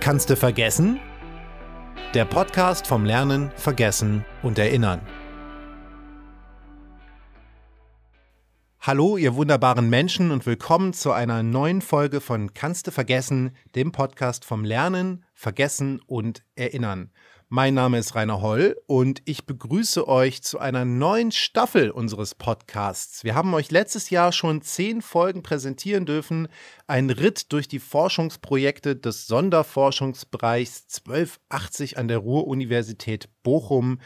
Kannst du vergessen? Der Podcast vom Lernen, Vergessen und Erinnern. Hallo, ihr wunderbaren Menschen und willkommen zu einer neuen Folge von Kannst du vergessen, dem Podcast vom Lernen, Vergessen und Erinnern. Mein Name ist Rainer Holl und ich begrüße euch zu einer neuen Staffel unseres Podcasts. Wir haben euch letztes Jahr schon zehn Folgen präsentieren dürfen. Ein Ritt durch die Forschungsprojekte des Sonderforschungsbereichs 1280 an der Ruhr-Universität Bochum.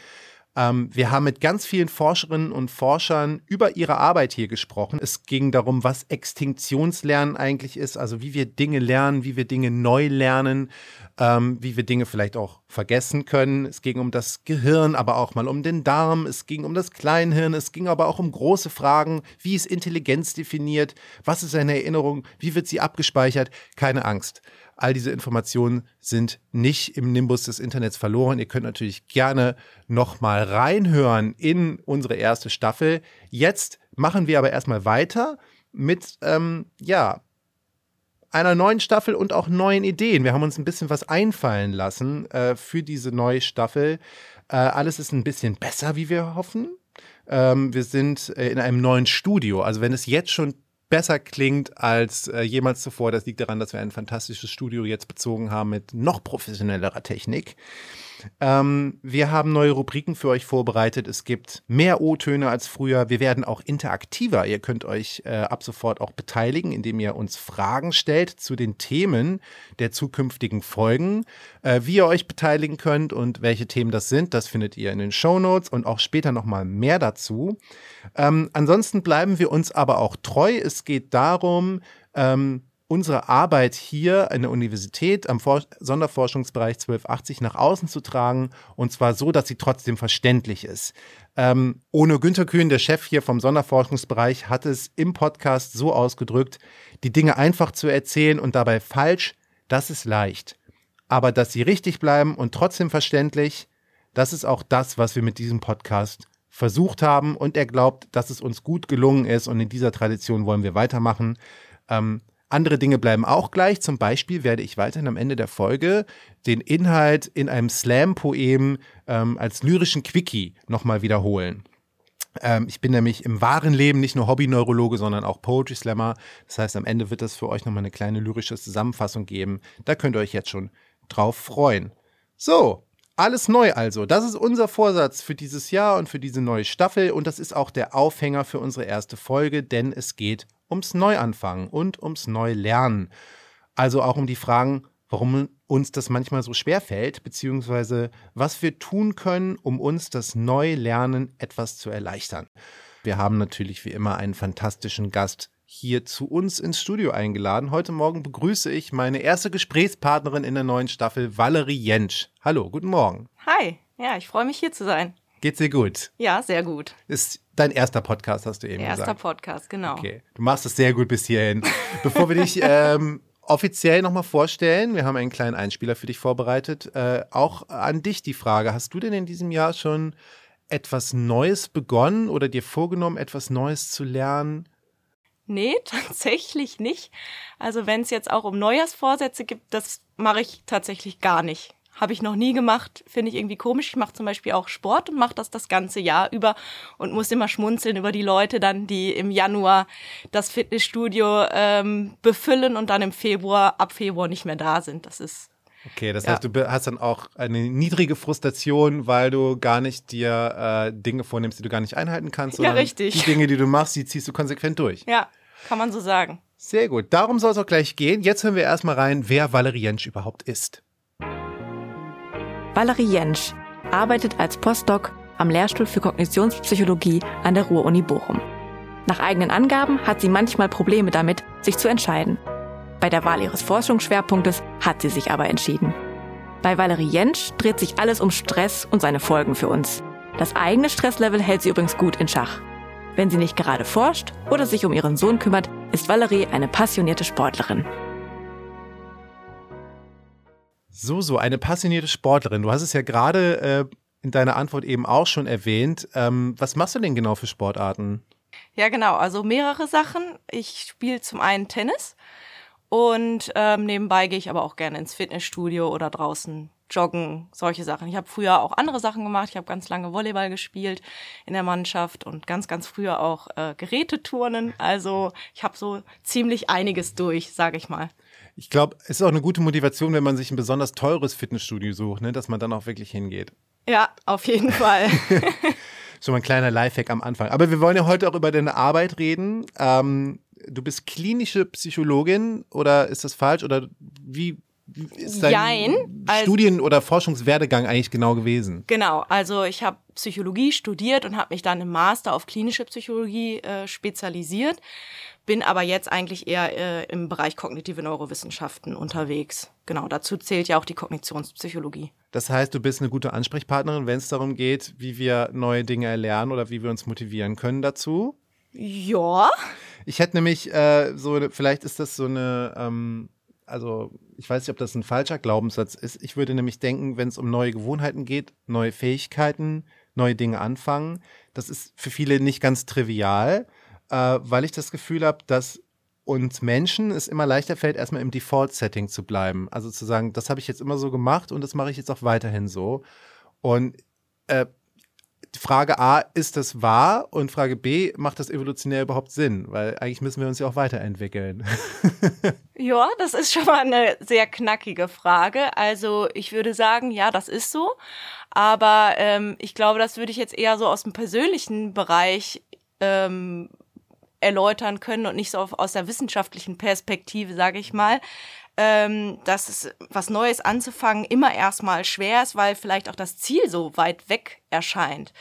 Ähm, wir haben mit ganz vielen Forscherinnen und Forschern über ihre Arbeit hier gesprochen. Es ging darum, was Extinktionslernen eigentlich ist, also wie wir Dinge lernen, wie wir Dinge neu lernen, ähm, wie wir Dinge vielleicht auch vergessen können. Es ging um das Gehirn, aber auch mal um den Darm. Es ging um das Kleinhirn. Es ging aber auch um große Fragen. Wie ist Intelligenz definiert? Was ist eine Erinnerung? Wie wird sie abgespeichert? Keine Angst. All diese Informationen sind nicht im Nimbus des Internets verloren. Ihr könnt natürlich gerne nochmal reinhören in unsere erste Staffel. Jetzt machen wir aber erstmal weiter mit, ähm, ja, einer neuen Staffel und auch neuen Ideen. Wir haben uns ein bisschen was einfallen lassen äh, für diese neue Staffel. Äh, alles ist ein bisschen besser, wie wir hoffen. Ähm, wir sind äh, in einem neuen Studio. Also wenn es jetzt schon besser klingt als äh, jemals zuvor. Das liegt daran, dass wir ein fantastisches Studio jetzt bezogen haben mit noch professionellerer Technik. Ähm, wir haben neue Rubriken für euch vorbereitet. Es gibt mehr O-Töne als früher. Wir werden auch interaktiver. Ihr könnt euch äh, ab sofort auch beteiligen, indem ihr uns Fragen stellt zu den Themen der zukünftigen Folgen. Äh, wie ihr euch beteiligen könnt und welche Themen das sind, das findet ihr in den Show Notes und auch später nochmal mehr dazu. Ähm, ansonsten bleiben wir uns aber auch treu. Es geht darum, ähm, unsere Arbeit hier an der Universität am For Sonderforschungsbereich 1280 nach außen zu tragen und zwar so, dass sie trotzdem verständlich ist. Ähm, ohne Günter Kühn, der Chef hier vom Sonderforschungsbereich, hat es im Podcast so ausgedrückt, die Dinge einfach zu erzählen und dabei falsch, das ist leicht. Aber dass sie richtig bleiben und trotzdem verständlich, das ist auch das, was wir mit diesem Podcast versucht haben und er glaubt, dass es uns gut gelungen ist und in dieser Tradition wollen wir weitermachen. Ähm, andere Dinge bleiben auch gleich. Zum Beispiel werde ich weiterhin am Ende der Folge den Inhalt in einem Slam-Poem ähm, als lyrischen Quickie nochmal wiederholen. Ähm, ich bin nämlich im wahren Leben nicht nur Hobby-Neurologe, sondern auch Poetry Slammer. Das heißt, am Ende wird es für euch nochmal eine kleine lyrische Zusammenfassung geben. Da könnt ihr euch jetzt schon drauf freuen. So, alles neu also. Das ist unser Vorsatz für dieses Jahr und für diese neue Staffel und das ist auch der Aufhänger für unsere erste Folge, denn es geht ums Neuanfangen und ums Neulernen. Also auch um die Fragen, warum uns das manchmal so schwer fällt, beziehungsweise was wir tun können, um uns das Neulernen etwas zu erleichtern. Wir haben natürlich wie immer einen fantastischen Gast hier zu uns ins Studio eingeladen. Heute Morgen begrüße ich meine erste Gesprächspartnerin in der neuen Staffel, Valerie Jentsch. Hallo, guten Morgen. Hi, ja, ich freue mich hier zu sein. Geht's dir gut? Ja, sehr gut. Ist dein erster Podcast, hast du eben Erster gesagt. Erster Podcast, genau. Okay, du machst es sehr gut bis hierhin. Bevor wir dich ähm, offiziell nochmal vorstellen, wir haben einen kleinen Einspieler für dich vorbereitet. Äh, auch an dich die Frage, hast du denn in diesem Jahr schon etwas Neues begonnen oder dir vorgenommen, etwas Neues zu lernen? Nee, tatsächlich nicht. Also wenn es jetzt auch um Neujahrsvorsätze gibt, das mache ich tatsächlich gar nicht. Habe ich noch nie gemacht, finde ich irgendwie komisch. Ich mache zum Beispiel auch Sport und mache das das ganze Jahr über und muss immer schmunzeln über die Leute dann, die im Januar das Fitnessstudio ähm, befüllen und dann im Februar, ab Februar nicht mehr da sind. Das ist Okay, das ja. heißt, du hast dann auch eine niedrige Frustration, weil du gar nicht dir äh, Dinge vornimmst, die du gar nicht einhalten kannst. Ja, richtig. Die Dinge, die du machst, die ziehst du konsequent durch. Ja, kann man so sagen. Sehr gut. Darum soll es auch gleich gehen. Jetzt hören wir erstmal rein, wer Valerie Jentsch überhaupt ist. Valerie Jentsch arbeitet als Postdoc am Lehrstuhl für Kognitionspsychologie an der Ruhr-Uni Bochum. Nach eigenen Angaben hat sie manchmal Probleme damit, sich zu entscheiden. Bei der Wahl ihres Forschungsschwerpunktes hat sie sich aber entschieden. Bei Valerie Jentsch dreht sich alles um Stress und seine Folgen für uns. Das eigene Stresslevel hält sie übrigens gut in Schach. Wenn sie nicht gerade forscht oder sich um ihren Sohn kümmert, ist Valerie eine passionierte Sportlerin. So, so, eine passionierte Sportlerin. Du hast es ja gerade äh, in deiner Antwort eben auch schon erwähnt. Ähm, was machst du denn genau für Sportarten? Ja, genau. Also mehrere Sachen. Ich spiele zum einen Tennis Und ähm, nebenbei gehe ich aber auch gerne ins Fitnessstudio oder draußen joggen, solche Sachen. Ich habe früher auch andere Sachen gemacht. Ich habe ganz lange Volleyball gespielt in der Mannschaft und ganz, ganz früher auch äh, Geräteturnen. Also ich habe so ziemlich einiges durch, sage ich mal. Ich glaube, es ist auch eine gute Motivation, wenn man sich ein besonders teures Fitnessstudio sucht, ne, dass man dann auch wirklich hingeht. Ja, auf jeden Fall. so ein kleiner Lifehack am Anfang. Aber wir wollen ja heute auch über deine Arbeit reden. Ähm, du bist klinische Psychologin oder ist das falsch? Oder wie ist dein Jein, also- Studien- oder Forschungswerdegang eigentlich genau gewesen? Genau, also ich habe Psychologie studiert und habe mich dann im Master auf klinische Psychologie äh, spezialisiert, bin aber jetzt eigentlich eher äh, im Bereich kognitive Neurowissenschaften unterwegs. Genau, dazu zählt ja auch die Kognitionspsychologie. Das heißt, du bist eine gute Ansprechpartnerin, wenn es darum geht, wie wir neue Dinge erlernen oder wie wir uns motivieren können dazu. Ja. Ich hätte nämlich äh, so, vielleicht ist das so eine, ähm, also ich weiß nicht, ob das ein falscher Glaubenssatz ist. Ich würde nämlich denken, wenn es um neue Gewohnheiten geht, neue Fähigkeiten, neue Dinge anfangen, das ist für viele nicht ganz trivial, äh, weil ich das Gefühl habe, dass uns Menschen es immer leichter fällt, erstmal im Default-Setting zu bleiben. Also zu sagen, das habe ich jetzt immer so gemacht und das mache ich jetzt auch weiterhin so. Und äh, Frage A, ist das wahr? Und Frage B, macht das evolutionär überhaupt Sinn? Weil eigentlich müssen wir uns ja auch weiterentwickeln. Ja, das ist schon mal eine sehr knackige Frage. Also ich würde sagen, ja, das ist so. Aber ähm, ich glaube, das würde ich jetzt eher so aus dem persönlichen Bereich ähm, erläutern können und nicht so auf, aus der wissenschaftlichen Perspektive, sage ich mal. Ähm, dass es was Neues anzufangen immer erstmal schwer ist, weil vielleicht auch das Ziel so weit weg erscheint.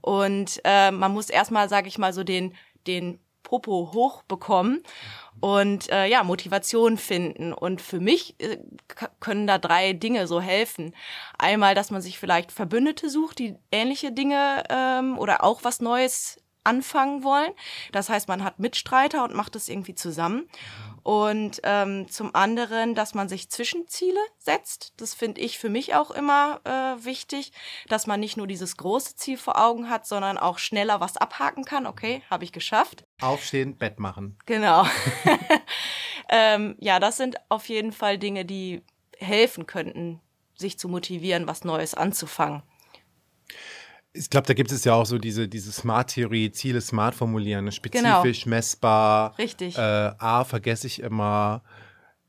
Und äh, man muss erstmal, sage ich mal, so den, den Popo hochbekommen und äh, ja, Motivation finden. Und für mich äh, können da drei Dinge so helfen. Einmal, dass man sich vielleicht Verbündete sucht, die ähnliche Dinge ähm, oder auch was Neues anfangen wollen. Das heißt, man hat Mitstreiter und macht es irgendwie zusammen. Und ähm, zum anderen, dass man sich Zwischenziele setzt. Das finde ich für mich auch immer äh, wichtig, dass man nicht nur dieses große Ziel vor Augen hat, sondern auch schneller was abhaken kann. Okay, habe ich geschafft. Aufstehen, Bett machen. Genau. ähm, ja, das sind auf jeden Fall Dinge, die helfen könnten, sich zu motivieren, was Neues anzufangen. Ich glaube, da gibt es ja auch so diese, diese Smart-Theorie, Ziele smart formulieren, ne? spezifisch, genau. messbar. Richtig. Äh, A, vergesse ich immer.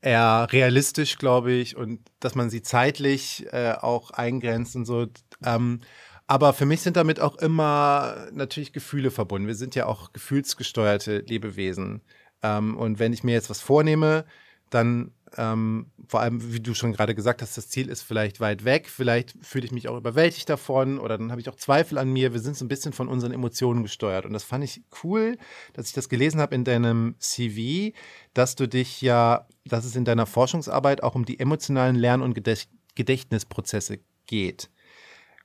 Eher realistisch, glaube ich, und dass man sie zeitlich äh, auch eingrenzt und so. Ähm, aber für mich sind damit auch immer natürlich Gefühle verbunden. Wir sind ja auch gefühlsgesteuerte Lebewesen. Ähm, und wenn ich mir jetzt was vornehme, dann ähm, vor allem, wie du schon gerade gesagt hast, das Ziel ist vielleicht weit weg, vielleicht fühle ich mich auch überwältigt davon oder dann habe ich auch Zweifel an mir. Wir sind so ein bisschen von unseren Emotionen gesteuert. Und das fand ich cool, dass ich das gelesen habe in deinem CV, dass du dich ja, dass es in deiner Forschungsarbeit auch um die emotionalen Lern- und Gedächtnisprozesse geht.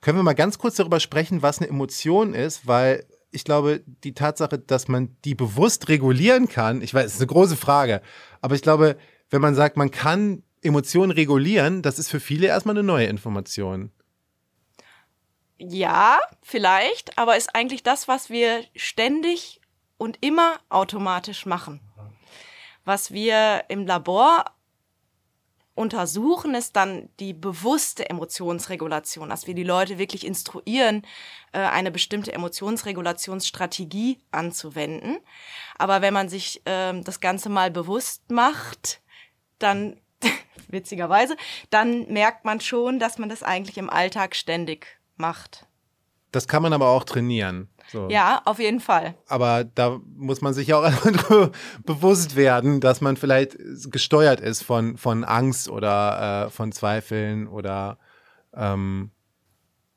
Können wir mal ganz kurz darüber sprechen, was eine Emotion ist, weil ich glaube, die Tatsache, dass man die bewusst regulieren kann, ich weiß, es ist eine große Frage, aber ich glaube, wenn man sagt, man kann Emotionen regulieren, das ist für viele erstmal eine neue Information. Ja, vielleicht, aber ist eigentlich das, was wir ständig und immer automatisch machen. Was wir im Labor untersuchen, ist dann die bewusste Emotionsregulation, dass wir die Leute wirklich instruieren, äh, eine bestimmte Emotionsregulationsstrategie anzuwenden. Aber wenn man sich ähm, das Ganze mal bewusst macht, dann witzigerweise, dann merkt man schon, dass man das eigentlich im Alltag ständig macht. Das kann man aber auch trainieren. So. Ja, auf jeden Fall. Aber da muss man sich auch einfach bewusst werden, dass man vielleicht gesteuert ist von, von Angst oder äh, von Zweifeln oder ähm,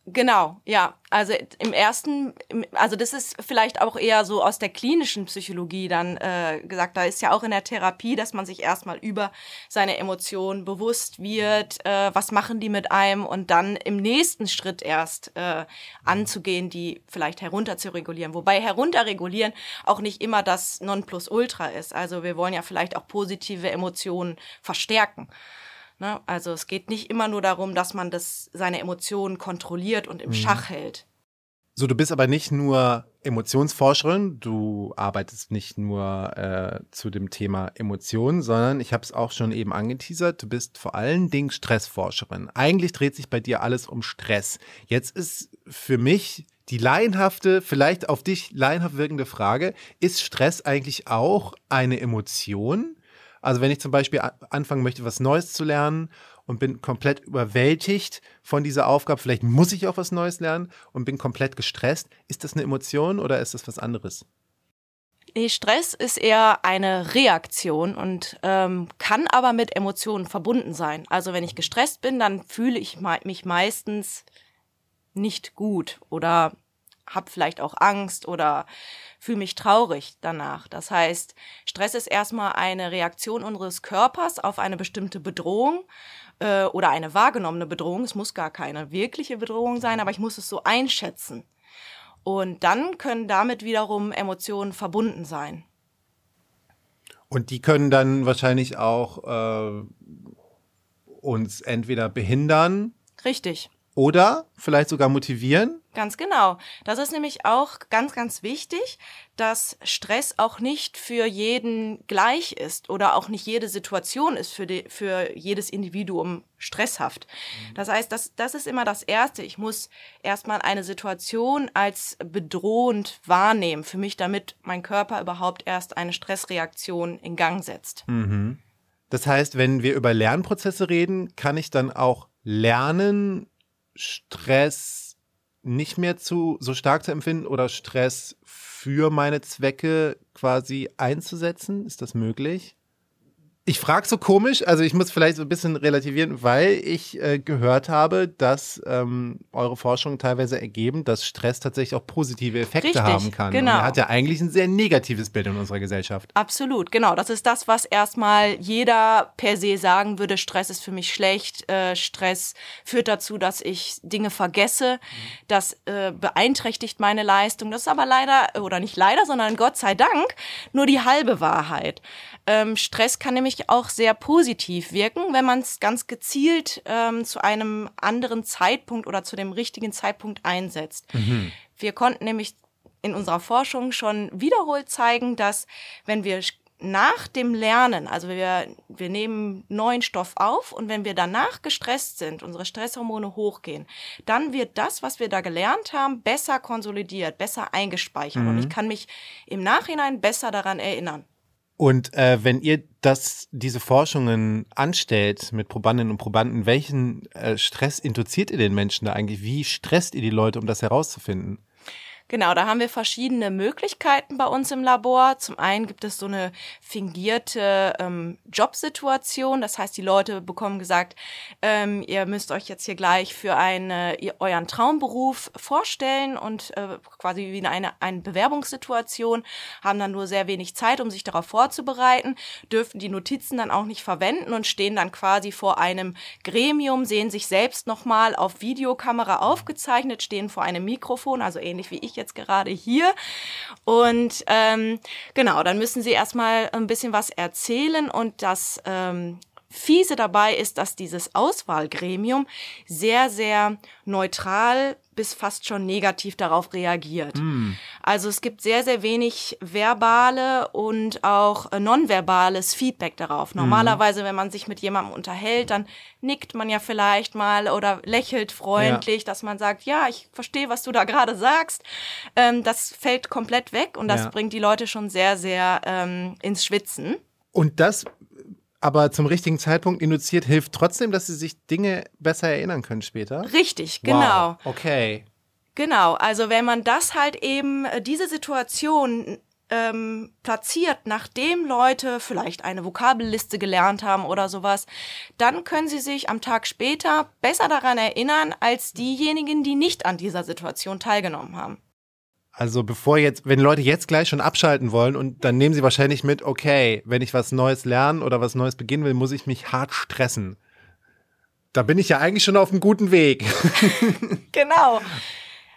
Genau, ja. Also im ersten, also das ist vielleicht auch eher so aus der klinischen Psychologie dann äh, gesagt. Da ist ja auch in der Therapie, dass man sich erstmal über seine Emotionen bewusst wird, äh, was machen die mit einem und dann im nächsten Schritt erst äh, anzugehen, die vielleicht herunter zu regulieren. Wobei herunterregulieren auch nicht immer das Nonplusultra ist. Also wir wollen ja vielleicht auch positive Emotionen verstärken. Ne? Also es geht nicht immer nur darum, dass man das, seine Emotionen kontrolliert und im mhm. Schach hält. So, du bist aber nicht nur Emotionsforscherin. Du arbeitest nicht nur äh, zu dem Thema Emotionen, sondern ich habe es auch schon eben angeteasert. Du bist vor allen Dingen Stressforscherin. Eigentlich dreht sich bei dir alles um Stress. Jetzt ist für mich die laienhafte, vielleicht auf dich laienhaft wirkende Frage, ist Stress eigentlich auch eine Emotion? Also wenn ich zum Beispiel anfangen möchte, was Neues zu lernen und bin komplett überwältigt von dieser Aufgabe. Vielleicht muss ich auch was Neues lernen und bin komplett gestresst. Ist das eine Emotion oder ist das was anderes? Nee, Stress ist eher eine Reaktion und ähm, kann aber mit Emotionen verbunden sein. Also wenn ich gestresst bin, dann fühle ich mich meistens nicht gut oder habe vielleicht auch Angst oder fühle mich traurig danach. Das heißt, Stress ist erstmal eine Reaktion unseres Körpers auf eine bestimmte Bedrohung äh, oder eine wahrgenommene Bedrohung. Es muss gar keine wirkliche Bedrohung sein, aber ich muss es so einschätzen. Und dann können damit wiederum Emotionen verbunden sein. Und die können dann wahrscheinlich auch äh, uns entweder behindern. Richtig. Oder vielleicht sogar motivieren. Ganz genau. Das ist nämlich auch ganz, ganz wichtig, dass Stress auch nicht für jeden gleich ist oder auch nicht jede Situation ist für, die, für jedes Individuum stresshaft. Mhm. Das heißt, das, das ist immer das Erste. Ich muss erstmal eine Situation als bedrohend wahrnehmen für mich, damit mein Körper überhaupt erst eine Stressreaktion in Gang setzt. Mhm. Das heißt, wenn wir über Lernprozesse reden, kann ich dann auch lernen, Stress nicht mehr zu so stark zu empfinden oder Stress für meine Zwecke quasi einzusetzen? Ist das möglich? Ich frage so komisch, also ich muss vielleicht so ein bisschen relativieren, weil ich äh, gehört habe, dass ähm, eure Forschungen teilweise ergeben, dass Stress tatsächlich auch positive Effekte Richtig, haben kann. Genau. Und er hat ja eigentlich ein sehr negatives Bild in unserer Gesellschaft. Absolut, genau. Das ist das, was erstmal jeder per se sagen würde, Stress ist für mich schlecht, äh, Stress führt dazu, dass ich Dinge vergesse, mhm. das äh, beeinträchtigt meine Leistung. Das ist aber leider, oder nicht leider, sondern Gott sei Dank, nur die halbe Wahrheit. Ähm, Stress kann nämlich auch sehr positiv wirken, wenn man es ganz gezielt ähm, zu einem anderen Zeitpunkt oder zu dem richtigen Zeitpunkt einsetzt. Mhm. Wir konnten nämlich in unserer Forschung schon wiederholt zeigen, dass wenn wir nach dem Lernen, also wir, wir nehmen neuen Stoff auf und wenn wir danach gestresst sind, unsere Stresshormone hochgehen, dann wird das, was wir da gelernt haben, besser konsolidiert, besser eingespeichert mhm. und ich kann mich im Nachhinein besser daran erinnern. Und äh, wenn ihr das, diese Forschungen anstellt mit Probandinnen und Probanden, welchen äh, Stress induziert ihr den Menschen da eigentlich? Wie stresst ihr die Leute, um das herauszufinden? Genau, da haben wir verschiedene Möglichkeiten bei uns im Labor. Zum einen gibt es so eine fingierte ähm, Jobsituation. Das heißt, die Leute bekommen gesagt, ähm, ihr müsst euch jetzt hier gleich für eine, ihr, euren Traumberuf vorstellen und äh, quasi wie eine, eine Bewerbungssituation, haben dann nur sehr wenig Zeit, um sich darauf vorzubereiten, dürfen die Notizen dann auch nicht verwenden und stehen dann quasi vor einem Gremium, sehen sich selbst nochmal auf Videokamera aufgezeichnet, stehen vor einem Mikrofon, also ähnlich wie ich jetzt gerade hier. Und ähm, genau, dann müssen sie erstmal ein bisschen was erzählen und das ähm, Fiese dabei ist, dass dieses Auswahlgremium sehr, sehr neutral bis fast schon negativ darauf reagiert. Mm. Also es gibt sehr, sehr wenig verbale und auch äh, nonverbales Feedback darauf. Hm. Normalerweise, mm. wenn man sich mit jemandem unterhält, dann nickt man ja vielleicht mal oder lächelt freundlich, ja. dass man sagt, ja, ich verstehe, was du da gerade sagst. Ähm, das fällt komplett weg und das ja. bringt die Leute schon sehr, sehr ähm, ins Schwitzen. Und das aber zum richtigen Zeitpunkt induziert, hilft trotzdem, dass sie sich Dinge besser erinnern können später. Richtig, genau. Wow. Okay. Genau, also wenn man das halt eben, äh, diese Situation ähm, platziert, nachdem Leute vielleicht eine Vokabelliste gelernt haben oder sowas, dann können sie sich am Tag später besser daran erinnern als diejenigen, die nicht an dieser Situation teilgenommen haben. Also bevor jetzt, wenn Leute jetzt gleich schon abschalten wollen und dann nehmen sie wahrscheinlich mit, okay, wenn ich was Neues lernen oder was Neues beginnen will, muss ich mich hart stressen. Da bin ich ja eigentlich schon auf einem guten Weg. genau.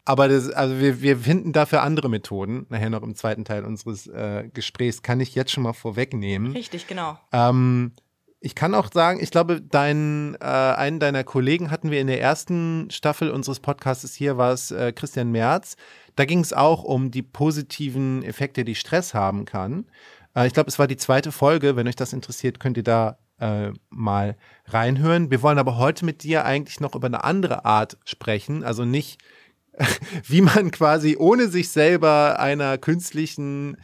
Aber das, also wir, wir finden dafür andere Methoden, nachher noch im zweiten Teil unseres äh, Gesprächs, kann ich jetzt schon mal vorwegnehmen. Richtig, genau. Ähm, ich kann auch sagen, ich glaube, dein, äh, einen deiner Kollegen hatten wir in der ersten Staffel unseres Podcasts hier, war es äh, Christian Merz. Da ging es auch um die positiven Effekte, die Stress haben kann. Äh, ich glaube, es war die zweite Folge. Wenn euch das interessiert, könnt ihr da äh, mal reinhören. Wir wollen aber heute mit dir eigentlich noch über eine andere Art sprechen. Also nicht, wie man quasi ohne sich selber einer künstlichen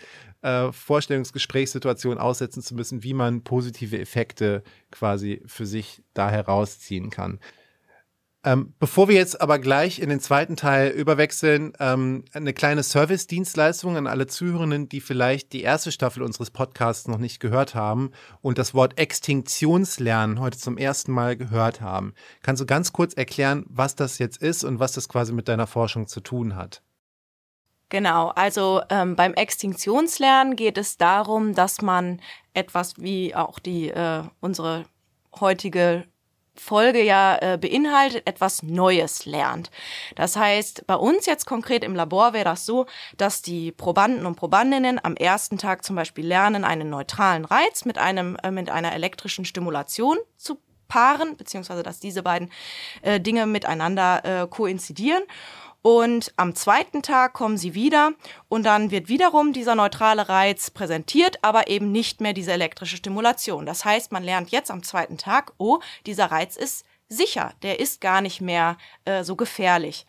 äh, Vorstellungsgesprächssituation aussetzen zu müssen, wie man positive Effekte quasi für sich da herausziehen kann. Ähm, bevor wir jetzt aber gleich in den zweiten Teil überwechseln, ähm, eine kleine Service-Dienstleistung an alle Zuhörenden, die vielleicht die erste Staffel unseres Podcasts noch nicht gehört haben und das Wort Extinktionslernen heute zum ersten Mal gehört haben. Kannst du ganz kurz erklären, was das jetzt ist und was das quasi mit deiner Forschung zu tun hat? Genau, also ähm, beim Extinktionslernen geht es darum, dass man etwas wie auch die äh, unsere heutige Folge ja äh, beinhaltet, etwas Neues lernt. Das heißt, bei uns jetzt konkret im Labor wäre das so, dass die Probanden und Probandinnen am ersten Tag zum Beispiel lernen, einen neutralen Reiz mit einem äh, mit einer elektrischen Stimulation zu paaren, beziehungsweise dass diese beiden äh, Dinge miteinander äh, koinzidieren. Und am zweiten Tag kommen sie wieder und dann wird wiederum dieser neutrale Reiz präsentiert, aber eben nicht mehr diese elektrische Stimulation. Das heißt, man lernt jetzt am zweiten Tag, oh, dieser Reiz ist sicher, der ist gar nicht mehr äh, so gefährlich.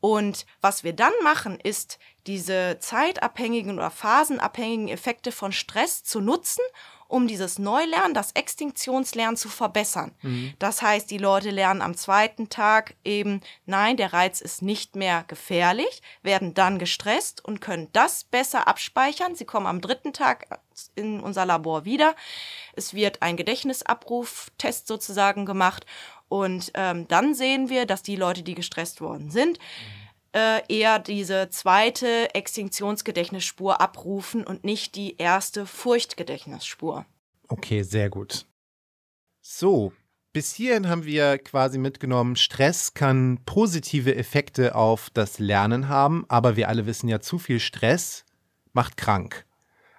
Und was wir dann machen, ist diese zeitabhängigen oder phasenabhängigen Effekte von Stress zu nutzen um dieses Neulernen, das Extinktionslernen zu verbessern. Mhm. Das heißt, die Leute lernen am zweiten Tag eben, nein, der Reiz ist nicht mehr gefährlich, werden dann gestresst und können das besser abspeichern. Sie kommen am dritten Tag in unser Labor wieder. Es wird ein Gedächtnisabruftest sozusagen gemacht und ähm, dann sehen wir, dass die Leute, die gestresst worden sind, mhm äh, eher diese zweite Extinktionsgedächtnisspur abrufen und nicht die erste Furchtgedächtnisspur. Okay, sehr gut. So, bis hierhin haben wir quasi mitgenommen, Stress kann positive Effekte auf das Lernen haben, aber wir alle wissen ja, zu viel Stress macht krank.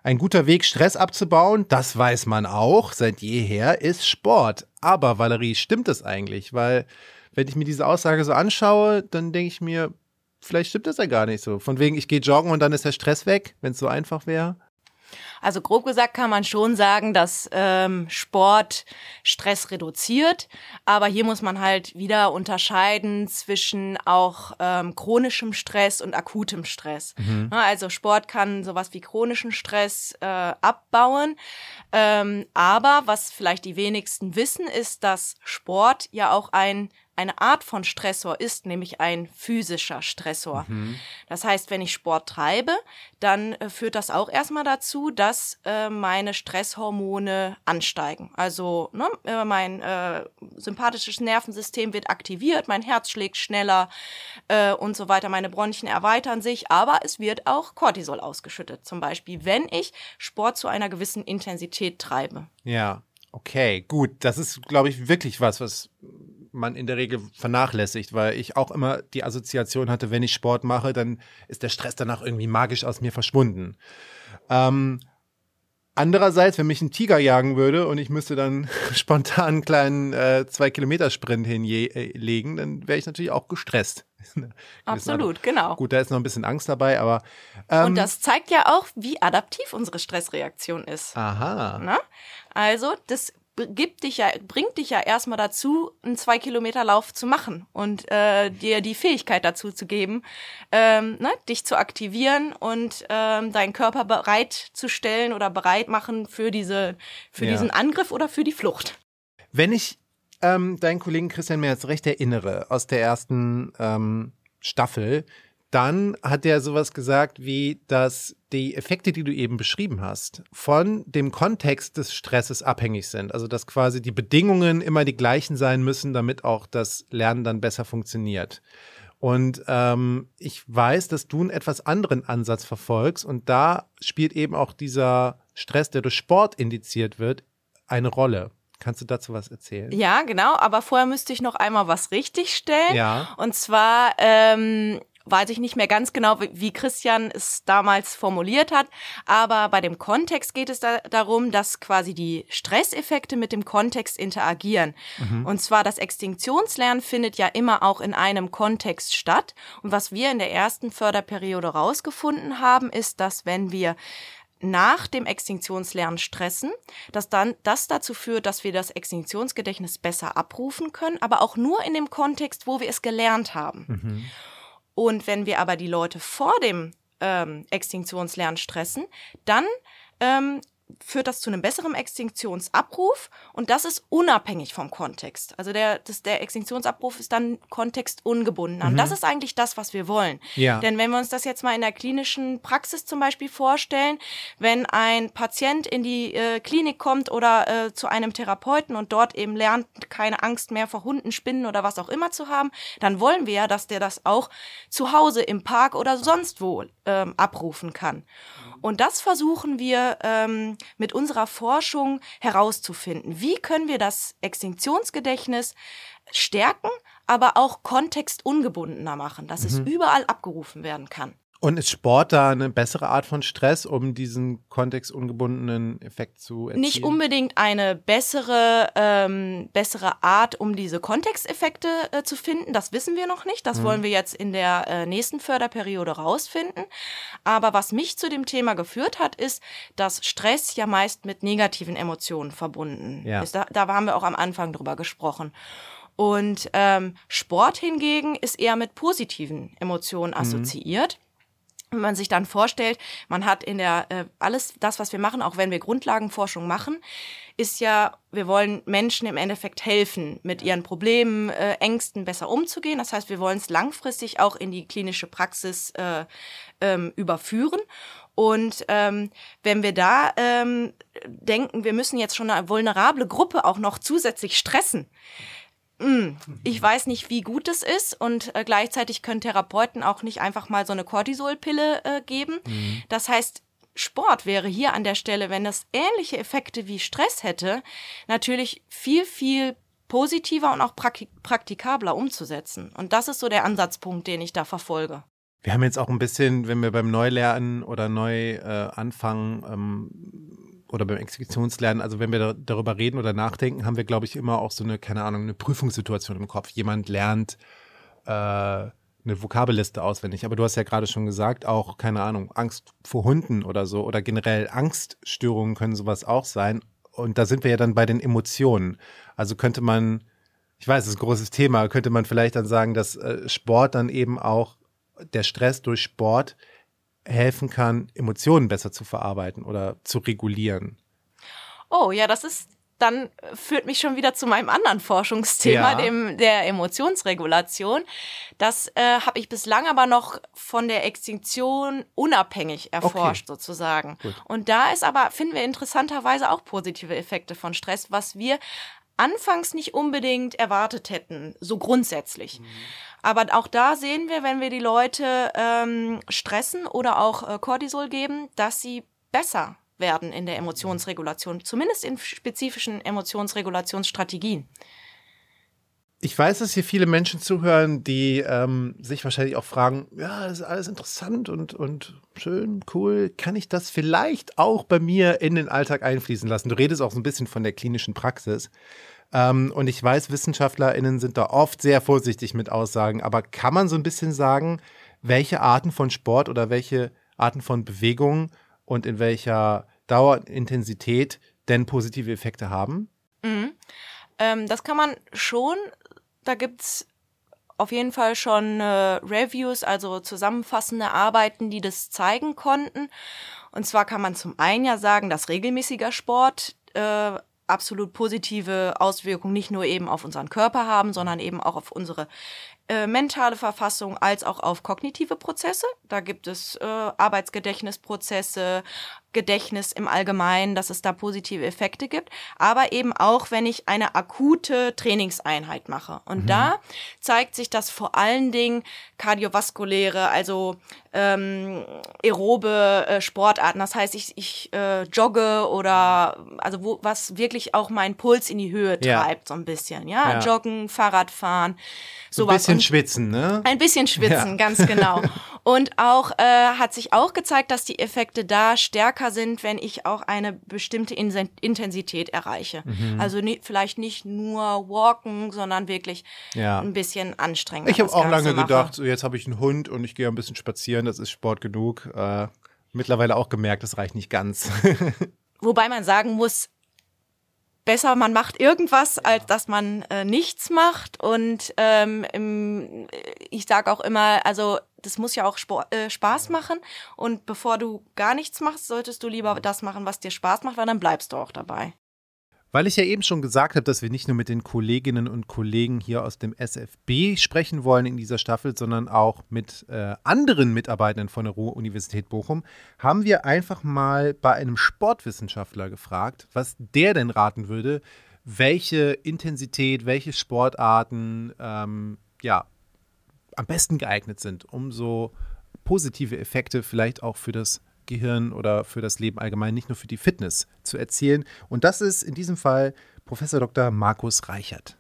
Ein guter Weg, Stress abzubauen, das weiß man auch seit jeher, ist Sport. Aber Valerie, stimmt das eigentlich? Weil, wenn ich mir diese Aussage so anschaue, dann denke ich mir, vielleicht stimmt das ja gar nicht so. Von wegen, ich gehe joggen und dann ist der Stress weg, wenn es so einfach wäre. Also grob gesagt kann man schon sagen, dass ähm, Sport Stress reduziert, aber hier muss man halt wieder unterscheiden zwischen auch ähm, chronischem Stress und akutem Stress. Mhm. Also Sport kann sowas wie chronischen Stress äh, abbauen, ähm, aber was vielleicht die wenigsten wissen, ist, dass Sport ja auch ein eine Art von Stressor ist, nämlich ein physischer Stressor. Mhm. Das heißt, wenn ich Sport treibe, dann äh, führt das auch erstmal dazu, dass äh, meine Stresshormone ansteigen. Also ne, äh, mein äh, sympathisches Nervensystem wird aktiviert, mein Herz schlägt schneller äh, und so weiter, meine Bronchien erweitern sich, aber es wird auch Cortisol ausgeschüttet, zum Beispiel, wenn ich Sport zu einer gewissen Intensität treibe. Ja, okay, gut. Das ist, glaube ich, wirklich was, was man in der Regel vernachlässigt, weil ich auch immer die Assoziation hatte, wenn ich Sport mache, dann ist der Stress danach irgendwie magisch aus mir verschwunden. Ähm, andererseits, wenn mich ein Tiger jagen würde und ich müsste dann spontan einen kleinen äh, zwei Kilometer Sprint hinlegen, dann wäre ich natürlich auch gestresst. Absolut, genau. Gut, da ist noch ein bisschen Angst dabei, aber ähm, und das zeigt ja auch, wie adaptiv unsere Stressreaktion ist. Aha. Na? Also das gibt dich ja, bringt dich ja erstmal dazu, einen zwei Kilometer Lauf zu machen und äh, dir die Fähigkeit dazu zu geben, ähm, ne, dich zu aktivieren und ähm, deinen Körper bereitzustellen oder bereit machen für diese, für ja. diesen Angriff oder für die Flucht. Wenn ich ähm, deinen Kollegen Christian Merz recht erinnere aus der ersten ähm, Staffel, dann hat er sowas gesagt wie, dass die Effekte, die du eben beschrieben hast, von dem Kontext des Stresses abhängig sind. Also dass quasi die Bedingungen immer die gleichen sein müssen, damit auch das Lernen dann besser funktioniert. Und ähm, ich weiß, dass du einen etwas anderen Ansatz verfolgst und da spielt eben auch dieser Stress, der durch Sport indiziert wird, eine Rolle. Kannst du dazu was erzählen? Ja, genau. Aber vorher müsste ich noch einmal was richtigstellen. Ja. Und zwar ähm, weiß ich nicht mehr ganz genau, wie Christian es damals formuliert hat, aber bei dem Kontext geht es da darum, dass quasi die Stresseffekte mit dem Kontext interagieren. Mhm. Und zwar das Extinktionslernen findet ja immer auch in einem Kontext statt. Und was wir in der ersten Förderperiode rausgefunden haben, ist, dass wenn wir nach dem Extinktionslernen stressen, dass dann das dazu führt, dass wir das Extinktionsgedächtnis besser abrufen können, aber auch nur in dem Kontext, wo wir es gelernt haben. Mhm. Und wenn wir aber die Leute vor dem ähm, Extinktionslernen stressen, dann ähm, führt das zu einem besseren Extinktionsabruf und das ist unabhängig vom Kontext. Also der, das, der Extinktionsabruf ist dann kontextungebunden. Mhm. Das ist eigentlich das, was wir wollen. Ja. Denn wenn wir uns das jetzt mal in der klinischen Praxis zum Beispiel vorstellen, wenn ein Patient in die äh, Klinik kommt oder äh, zu einem Therapeuten und dort eben lernt, keine Angst mehr vor Hunden, Spinnen oder was auch immer zu haben, dann wollen wir ja, dass der das auch zu Hause im Park oder sonst wo ähm, abrufen kann. Und das versuchen wir ähm, mit unserer Forschung herauszufinden. Wie können wir das Extinktionsgedächtnis stärken, aber auch kontextungebundener machen, dass mhm. es überall abgerufen werden kann. Und ist Sport da eine bessere Art von Stress, um diesen kontextungebundenen Effekt zu erzielen? Nicht unbedingt eine bessere, ähm, bessere Art, um diese Kontexteffekte äh, zu finden. Das wissen wir noch nicht. Das mhm. wollen wir jetzt in der äh, nächsten Förderperiode rausfinden. Aber was mich zu dem Thema geführt hat, ist, dass Stress ja meist mit negativen Emotionen verbunden ja. ist. Da, da haben wir auch am Anfang drüber gesprochen. Und ähm, Sport hingegen ist eher mit positiven Emotionen mhm. assoziiert. Wenn man sich dann vorstellt, man hat in der äh, alles das, was wir machen, auch wenn wir Grundlagenforschung machen, ist ja, wir wollen Menschen im Endeffekt helfen, mit ihren Problemen, äh, Ängsten besser umzugehen. Das heißt, wir wollen es langfristig auch in die klinische Praxis äh, ähm, überführen. Und ähm, wenn wir da ähm, denken, wir müssen jetzt schon eine vulnerable Gruppe auch noch zusätzlich stressen, ich weiß nicht, wie gut es ist und äh, gleichzeitig können Therapeuten auch nicht einfach mal so eine Cortisolpille äh, geben. Mhm. Das heißt, Sport wäre hier an der Stelle, wenn das ähnliche Effekte wie Stress hätte, natürlich viel, viel positiver und auch praktikabler umzusetzen. Und das ist so der Ansatzpunkt, den ich da verfolge. Wir haben jetzt auch ein bisschen, wenn wir beim Neulernen oder neu äh, anfangen, ähm, oder beim Exekutionslernen, also wenn wir da, darüber reden oder nachdenken, haben wir, glaube ich, immer auch so eine, keine Ahnung, eine Prüfungssituation im Kopf. Jemand lernt äh, eine Vokabelliste auswendig. Aber du hast ja gerade schon gesagt, auch, keine Ahnung, Angst vor Hunden oder so oder generell Angststörungen können sowas auch sein. Und da sind wir ja dann bei den Emotionen. Also könnte man, ich weiß, das ist ein großes Thema, könnte man vielleicht dann sagen, dass äh, Sport dann eben auch der Stress durch Sport helfen kann, Emotionen besser zu verarbeiten oder zu regulieren. Oh, ja, das ist dann führt mich schon wieder zu meinem anderen Forschungsthema, ja. dem der Emotionsregulation. Das äh, habe ich bislang aber noch von der Extinktion unabhängig erforscht okay. sozusagen. Gut. Und da ist aber finden wir interessanterweise auch positive Effekte von Stress, was wir anfangs nicht unbedingt erwartet hätten, so grundsätzlich. Mhm. Aber auch da sehen wir, wenn wir die Leute ähm, stressen oder auch äh, Cortisol geben, dass sie besser werden in der Emotionsregulation, zumindest in spezifischen Emotionsregulationsstrategien. Ich weiß, dass hier viele Menschen zuhören, die ähm, sich wahrscheinlich auch fragen, ja, das ist alles interessant und, und schön, cool. Kann ich das vielleicht auch bei mir in den Alltag einfließen lassen? Du redest auch so ein bisschen von der klinischen Praxis. Ähm, und ich weiß, WissenschaftlerInnen sind da oft sehr vorsichtig mit Aussagen. Aber kann man so ein bisschen sagen, welche Arten von Sport oder welche Arten von Bewegung und in welcher Dauerintensität denn positive Effekte haben? Mhm. Ähm, das kann man schon. Da gibt es auf jeden Fall schon äh, Reviews, also zusammenfassende Arbeiten, die das zeigen konnten. Und zwar kann man zum einen ja sagen, dass regelmäßiger Sport äh, absolut positive Auswirkungen nicht nur eben auf unseren Körper haben, sondern eben auch auf unsere äh, mentale Verfassung als auch auf kognitive Prozesse. Da gibt es äh, Arbeitsgedächtnisprozesse, Gedächtnis im Allgemeinen, dass es da positive Effekte gibt, aber eben auch, wenn ich eine akute Trainingseinheit mache. Und mhm. da zeigt sich das vor allen Dingen kardiovaskuläre, also ähm, aerobe äh, Sportarten. Das heißt, ich, ich äh, jogge oder also wo was wirklich auch meinen Puls in die Höhe treibt, ja. so ein bisschen. Ja? ja, Joggen, Fahrradfahren, sowas. Ein bisschen Und schwitzen, ne? Ein bisschen schwitzen, ja. ganz genau. Und auch äh, hat sich auch gezeigt, dass die Effekte da stärker sind, wenn ich auch eine bestimmte In Intensität erreiche. Mhm. Also nie, vielleicht nicht nur walken, sondern wirklich ja. ein bisschen anstrengend. Ich habe auch lange mache. gedacht, so jetzt habe ich einen Hund und ich gehe ein bisschen spazieren, das ist Sport genug. Äh, mittlerweile auch gemerkt, das reicht nicht ganz. Wobei man sagen muss, besser man macht irgendwas, als dass man äh, nichts macht. Und ähm, ich sage auch immer, also das muss ja auch Sport, äh, Spaß machen. Und bevor du gar nichts machst, solltest du lieber das machen, was dir Spaß macht, weil dann bleibst du auch dabei. Weil ich ja eben schon gesagt habe, dass wir nicht nur mit den Kolleginnen und Kollegen hier aus dem SFB sprechen wollen in dieser Staffel, sondern auch mit äh, anderen Mitarbeitenden von der Ruhr-Universität Bochum, haben wir einfach mal bei einem Sportwissenschaftler gefragt, was der denn raten würde, welche Intensität, welche Sportarten ähm, ja, am besten geeignet sind, um so positive Effekte vielleicht auch für das Gehirn oder für das Leben allgemein, nicht nur für die Fitness zu erzielen. Und das ist in diesem Fall Professor Dr. Markus Reichert.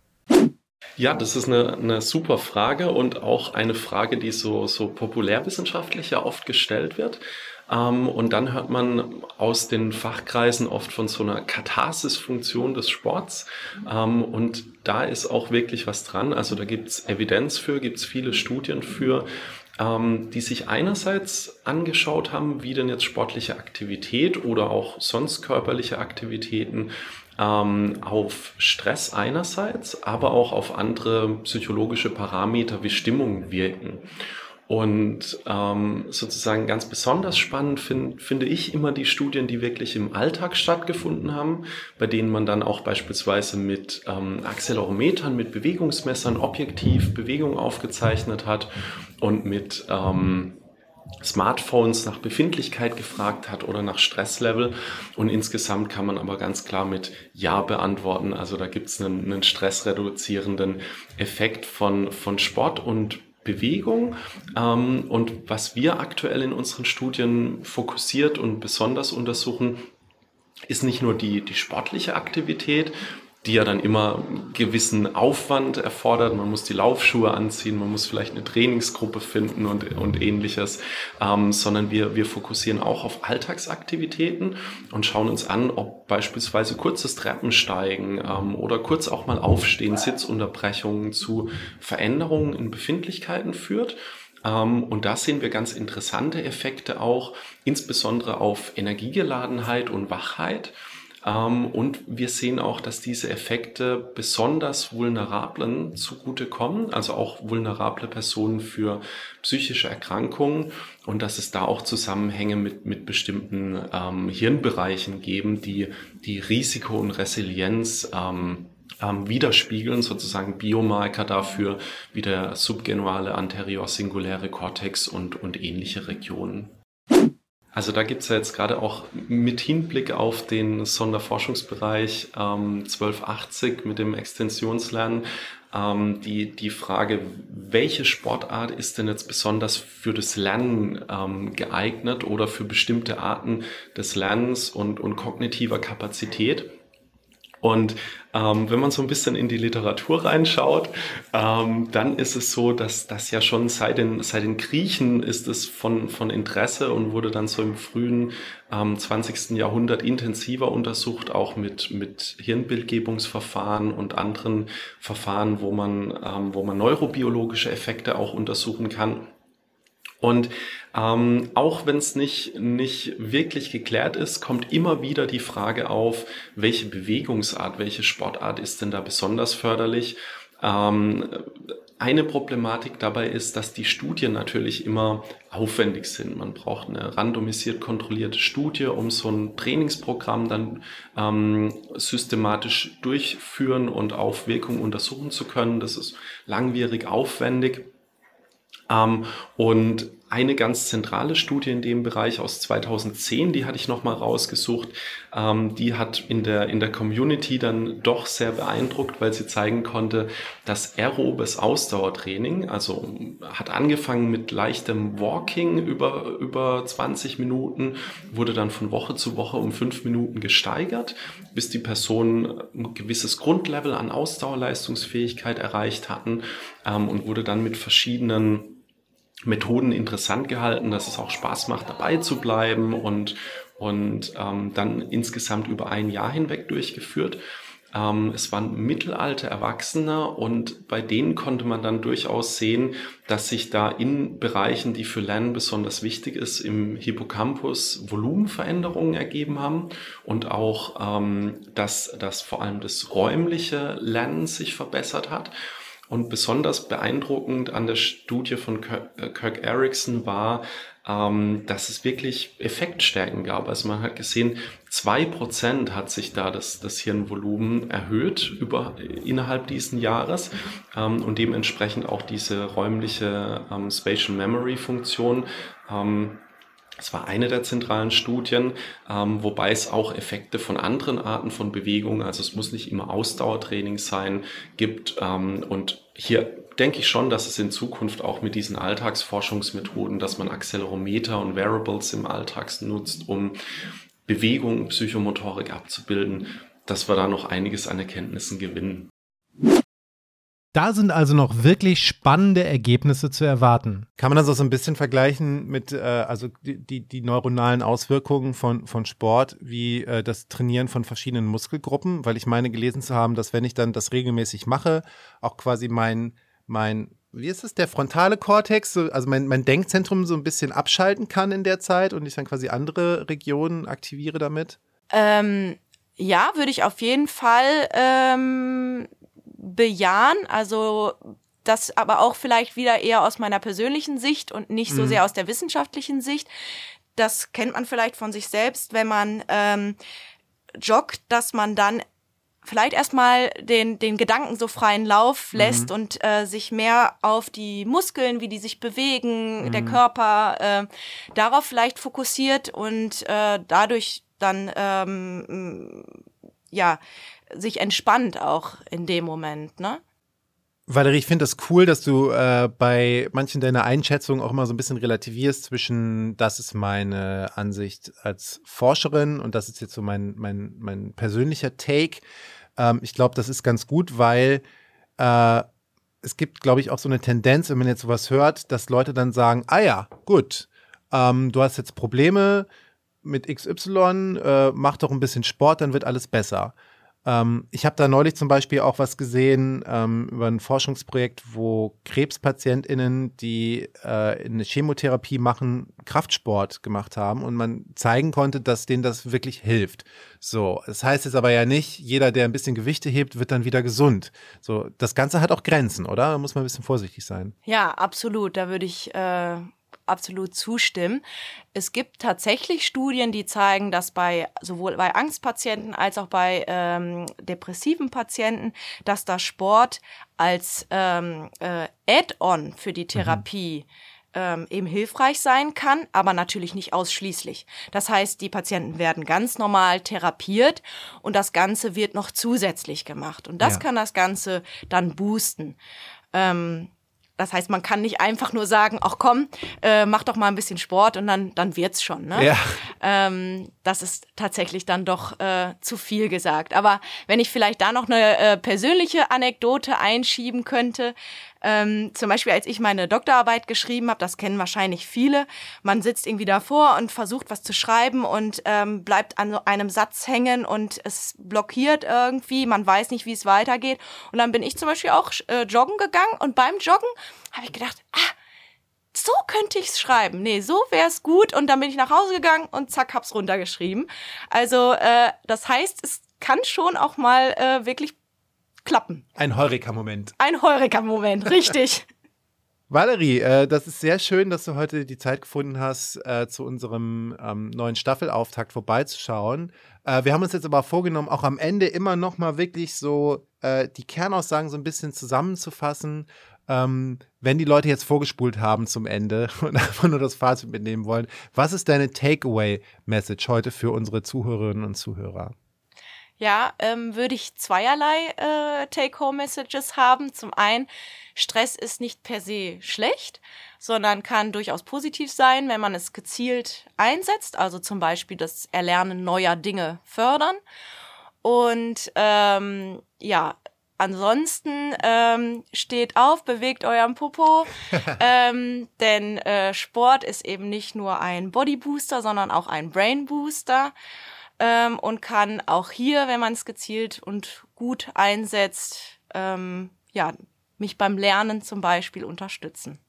Ja, das ist eine, eine super Frage und auch eine Frage, die so, so populärwissenschaftlich ja oft gestellt wird. Ähm, und dann hört man aus den Fachkreisen oft von so einer Katharsis-Funktion des Sports. Ähm, und da ist auch wirklich was dran. Also da gibt es Evidenz für, gibt es viele Studien für ähm, die sich einerseits angeschaut haben, wie denn jetzt sportliche Aktivität oder auch sonst körperliche Aktivitäten auf Stress einerseits, aber auch auf andere psychologische Parameter wie Stimmung wirken. Und ähm, sozusagen ganz besonders spannend find, finde ich immer die Studien, die wirklich im Alltag stattgefunden haben, bei denen man dann auch beispielsweise mit ähm, Accelerometern, mit Bewegungsmessern objektiv Bewegung aufgezeichnet hat und mit ähm, Smartphones nach Befindlichkeit gefragt hat oder nach Stresslevel. Und insgesamt kann man aber ganz klar mit Ja beantworten. Also da gibt es einen, einen stressreduzierenden Effekt von, von Sport und Bewegung. Ähm, und was wir aktuell in unseren Studien fokussiert und besonders untersuchen, ist nicht nur die, die sportliche Aktivität, die ja dann immer gewissen Aufwand erfordert. Man muss die Laufschuhe anziehen, man muss vielleicht eine Trainingsgruppe finden und, und ähnliches, ähm, sondern wir, wir fokussieren auch auf Alltagsaktivitäten und schauen uns an, ob beispielsweise kurzes Treppensteigen ähm, oder kurz auch mal aufstehen, Sitzunterbrechungen zu Veränderungen in Befindlichkeiten führt. Ähm, und da sehen wir ganz interessante Effekte auch, insbesondere auf Energiegeladenheit und Wachheit. Ähm, und wir sehen auch, dass diese Effekte besonders Vulnerablen zugutekommen, also auch vulnerable Personen für psychische Erkrankungen und dass es da auch Zusammenhänge mit, mit bestimmten ähm, Hirnbereichen geben, die die Risiko und Resilienz ähm, ähm, widerspiegeln, sozusagen Biomarker dafür, wie der subgenuale anterior-singuläre Kortex und, und ähnliche Regionen. Also da gibt's ja jetzt gerade auch mit Hinblick auf den Sonderforschungsbereich ähm, 1280 mit dem Extensionslernen ähm, die, die Frage, welche Sportart ist denn jetzt besonders für das Lernen ähm, geeignet oder für bestimmte Arten des Lernens und, und kognitiver Kapazität? Und ähm, wenn man so ein bisschen in die Literatur reinschaut, ähm, dann ist es so, dass das ja schon seit den, seit den Griechen ist es von, von Interesse und wurde dann so im frühen ähm, 20. Jahrhundert intensiver untersucht, auch mit, mit Hirnbildgebungsverfahren und anderen Verfahren, wo man, ähm, wo man neurobiologische Effekte auch untersuchen kann. Und ähm, auch wenn es nicht, nicht wirklich geklärt ist, kommt immer wieder die Frage auf, welche Bewegungsart, welche Sportart ist denn da besonders förderlich? Ähm, eine Problematik dabei ist, dass die Studien natürlich immer aufwendig sind. Man braucht eine randomisiert kontrollierte Studie, um so ein Trainingsprogramm dann ähm, systematisch durchführen und auf Wirkung untersuchen zu können. Das ist langwierig aufwendig. Ähm, und eine ganz zentrale Studie in dem Bereich aus 2010, die hatte ich nochmal rausgesucht. Ähm, die hat in der, in der Community dann doch sehr beeindruckt, weil sie zeigen konnte, dass aerobes Ausdauertraining, also hat angefangen mit leichtem Walking über, über 20 Minuten, wurde dann von Woche zu Woche um fünf Minuten gesteigert, bis die Person ein gewisses Grundlevel an Ausdauerleistungsfähigkeit erreicht hatten ähm, und wurde dann mit verschiedenen Methoden interessant gehalten, dass es auch Spaß macht, dabei zu bleiben und, und ähm, dann insgesamt über ein Jahr hinweg durchgeführt. Ähm, es waren mittelalte Erwachsene und bei denen konnte man dann durchaus sehen, dass sich da in Bereichen, die für Lernen besonders wichtig ist, im Hippocampus Volumenveränderungen ergeben haben und auch, ähm, dass, dass vor allem das räumliche Lernen sich verbessert hat. Und besonders beeindruckend an der Studie von äh, Kirk Erickson war, ähm, dass es wirklich Effektstärken gab. Also man hat gesehen, zwei Prozent hat sich da das, das Hirnvolumen erhöht über, innerhalb diesen Jahres ähm, und dementsprechend auch diese räumliche ähm, Spatial Memory Funktion das war eine der zentralen Studien, ähm, wobei es auch Effekte von anderen Arten von Bewegung, also es muss nicht immer Ausdauertraining sein, gibt. Ähm, und hier denke ich schon, dass es in Zukunft auch mit diesen Alltagsforschungsmethoden, dass man Accelerometer und Variables im Alltag nutzt, um Bewegung Psychomotorik abzubilden, dass wir da noch einiges an Erkenntnissen gewinnen. Da sind also noch wirklich spannende Ergebnisse zu erwarten. Kann man das auch so ein bisschen vergleichen mit äh, also die, die, die neuronalen Auswirkungen von, von Sport, wie äh, das Trainieren von verschiedenen Muskelgruppen? Weil ich meine gelesen zu haben, dass wenn ich dann das regelmäßig mache, auch quasi mein, mein wie ist es, der frontale Kortex, also mein, mein Denkzentrum so ein bisschen abschalten kann in der Zeit und ich dann quasi andere Regionen aktiviere damit? Ähm, ja, würde ich auf jeden Fall ähm, bejahen. Also das aber auch vielleicht wieder eher aus meiner persönlichen Sicht und nicht so mhm. sehr aus der wissenschaftlichen Sicht. Das kennt man vielleicht von sich selbst, wenn man ähm, joggt, dass man dann vielleicht erstmal den, den Gedanken so freien Lauf mhm. lässt mhm. und äh, sich mehr auf die Muskeln, wie die sich bewegen, mhm. der Körper, äh, darauf vielleicht fokussiert und äh, dadurch dann ähm, ja sich entspannt auch in dem Moment, ne? Valerie, ich finde das cool, dass du äh, bei manchen deiner Einschätzungen auch immer so ein bisschen relativierst zwischen, das ist meine Ansicht als Forscherin und das ist jetzt so mein, mein, mein persönlicher Take. Ähm, ich glaube, das ist ganz gut, weil äh, es gibt, glaube ich, auch so eine Tendenz, wenn man jetzt sowas hört, dass Leute dann sagen, ah ja, gut, ähm, du hast jetzt Probleme mit XY, äh, mach doch ein bisschen Sport, dann wird alles besser. Ähm, ich habe da neulich zum Beispiel auch was gesehen ähm, über ein Forschungsprojekt, wo KrebspatientInnen, die äh, eine Chemotherapie machen, Kraftsport gemacht haben und man zeigen konnte, dass denen das wirklich hilft. So, das heißt jetzt aber ja nicht, jeder, der ein bisschen Gewichte hebt, wird dann wieder gesund. So, das Ganze hat auch Grenzen, oder? Da muss man ein bisschen vorsichtig sein. Ja, absolut. Da würde ich äh absolut zustimmen. Es gibt tatsächlich Studien, die zeigen, dass bei sowohl bei Angstpatienten als auch bei ähm, depressiven Patienten, dass da Sport als ähm, äh, Add-on für die mhm. Therapie mhm eben hilfreich sein kann, aber natürlich nicht ausschließlich. Das heißt, die Patienten werden ganz normal therapiert und das Ganze wird noch zusätzlich gemacht. Und das ja. kann das Ganze dann boosten. Ähm, das heißt, man kann nicht einfach nur sagen, ach komm, äh, mach doch mal ein bisschen Sport und dann, dann wird's schon. Ne? Ja. Ähm, das ist tatsächlich dann doch äh, zu viel gesagt. Aber wenn ich vielleicht da noch eine äh, persönliche Anekdote einschieben könnte, ähm, zum Beispiel, als ich meine Doktorarbeit geschrieben habe, das kennen wahrscheinlich viele, man sitzt irgendwie davor und versucht was zu schreiben und ähm, bleibt an so einem Satz hängen und es blockiert irgendwie, man weiß nicht, wie es weitergeht. Und dann bin ich zum Beispiel auch äh, joggen gegangen und beim Joggen habe ich gedacht, ah, so könnte ich es schreiben. Nee, so wäre es gut. Und dann bin ich nach Hause gegangen und zack, hab's runtergeschrieben. Also, äh, das heißt, es kann schon auch mal äh, wirklich klappen. Ein Heureka-Moment. Ein Heureka-Moment, richtig. Valerie, äh, das ist sehr schön, dass du heute die Zeit gefunden hast, äh, zu unserem ähm, neuen Staffelauftakt vorbeizuschauen. Äh, wir haben uns jetzt aber vorgenommen, auch am Ende immer noch mal wirklich so äh, die Kernaussagen so ein bisschen zusammenzufassen. Ähm, wenn die Leute jetzt vorgespult haben zum Ende und einfach nur das Fazit mitnehmen wollen, was ist deine Takeaway-Message heute für unsere Zuhörerinnen und Zuhörer? Ja, ähm, würde ich zweierlei äh, Take-Home-Messages haben. Zum einen, Stress ist nicht per se schlecht, sondern kann durchaus positiv sein, wenn man es gezielt einsetzt, also zum Beispiel das Erlernen neuer Dinge fördern. Und ähm, ja, ansonsten ähm, steht auf, bewegt euren Popo, ähm, denn äh, Sport ist eben nicht nur ein Bodybooster, sondern auch ein Brainbooster ähm, und kann auch hier, wenn man es gezielt und gut einsetzt, ähm, ja, mich beim Lernen zum Beispiel unterstützen.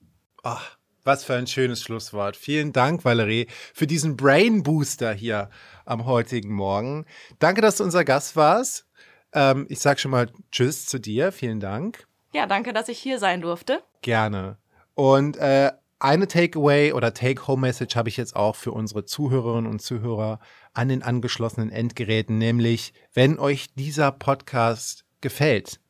Ach, was für ein schönes Schlusswort. Vielen Dank, Valerie, für diesen Brain Booster hier am heutigen Morgen. Danke, dass du unser Gast warst. Ähm, ich sage schon mal Tschüss zu dir. Vielen Dank. Ja, danke, dass ich hier sein durfte. Gerne. Und äh, eine Takeaway oder Take-Home-Message habe ich jetzt auch für unsere Zuhörerinnen und Zuhörer an den angeschlossenen Endgeräten, nämlich wenn euch dieser Podcast gefällt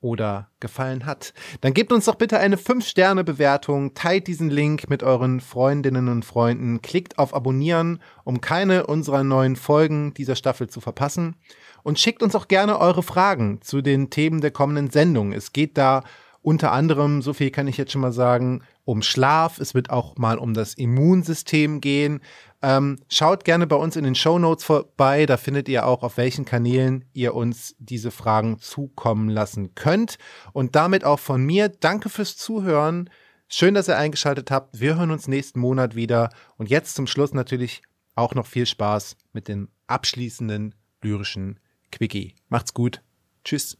oder gefallen hat, dann gebt uns doch bitte eine 5-Sterne-Bewertung, teilt diesen Link mit euren Freundinnen und Freunden, klickt auf Abonnieren, um keine unserer neuen Folgen dieser Staffel zu verpassen und schickt uns auch gerne eure Fragen zu den Themen der kommenden Sendung. Es geht da unter anderem, so viel kann ich jetzt schon mal sagen, um Schlaf. Es wird auch mal um das Immunsystem gehen. Ähm, schaut gerne bei uns in den Show Notes vorbei. Da findet ihr auch, auf welchen Kanälen ihr uns diese Fragen zukommen lassen könnt. Und damit auch von mir. Danke fürs Zuhören. Schön, dass ihr eingeschaltet habt. Wir hören uns nächsten Monat wieder. Und jetzt zum Schluss natürlich auch noch viel Spaß mit dem abschließenden lyrischen Quickie. Macht's gut. Tschüss.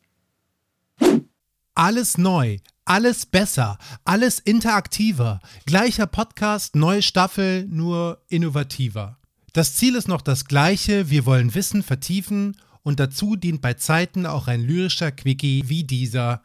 Alles neu, alles besser, alles interaktiver. Gleicher Podcast, neue Staffel, nur innovativer. Das Ziel ist noch das gleiche, wir wollen Wissen vertiefen und dazu dient bei Zeiten auch ein lyrischer Quickie wie dieser,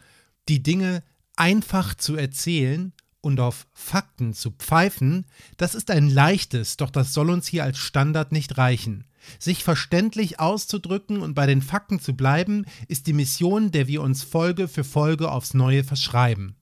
die Dinge einfach zu erzählen und auf Fakten zu pfeifen, das ist ein leichtes, doch das soll uns hier als Standard nicht reichen. Sich verständlich auszudrücken und bei den Fakten zu bleiben, ist die Mission, der wir uns Folge für Folge aufs Neue verschreiben.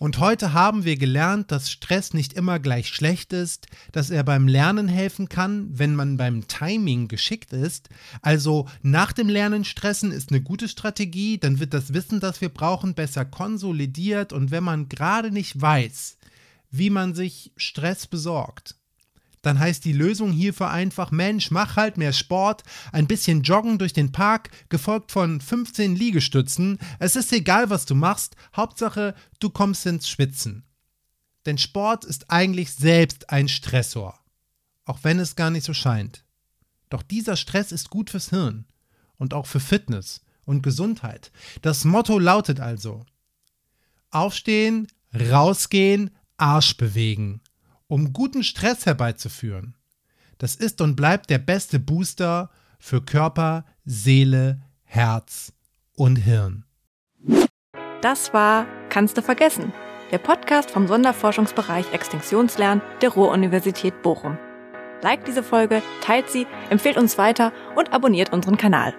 Und heute haben wir gelernt, dass Stress nicht immer gleich schlecht ist, dass er beim Lernen helfen kann, wenn man beim Timing geschickt ist. Also nach dem Lernen stressen ist eine gute Strategie, dann wird das Wissen, das wir brauchen, besser konsolidiert und wenn man gerade nicht weiß, wie man sich Stress besorgt, dann heißt die Lösung hierfür einfach, Mensch, mach halt mehr Sport, ein bisschen joggen durch den Park, gefolgt von 15 Liegestützen. Es ist egal, was du machst, Hauptsache, du kommst ins Schwitzen. Denn Sport ist eigentlich selbst ein Stressor, auch wenn es gar nicht so scheint. Doch dieser Stress ist gut fürs Hirn und auch für Fitness und Gesundheit. Das Motto lautet also: Aufstehen, rausgehen, Arsch bewegen um guten Stress herbeizuführen. Das ist und bleibt der beste Booster für Körper, Seele, Herz und Hirn. Das war Kannst du vergessen? Der Podcast vom Sonderforschungsbereich Extinktionslernen der Ruhr-Universität Bochum. Liked diese Folge, teilt sie, empfehlt uns weiter und abonniert unseren Kanal.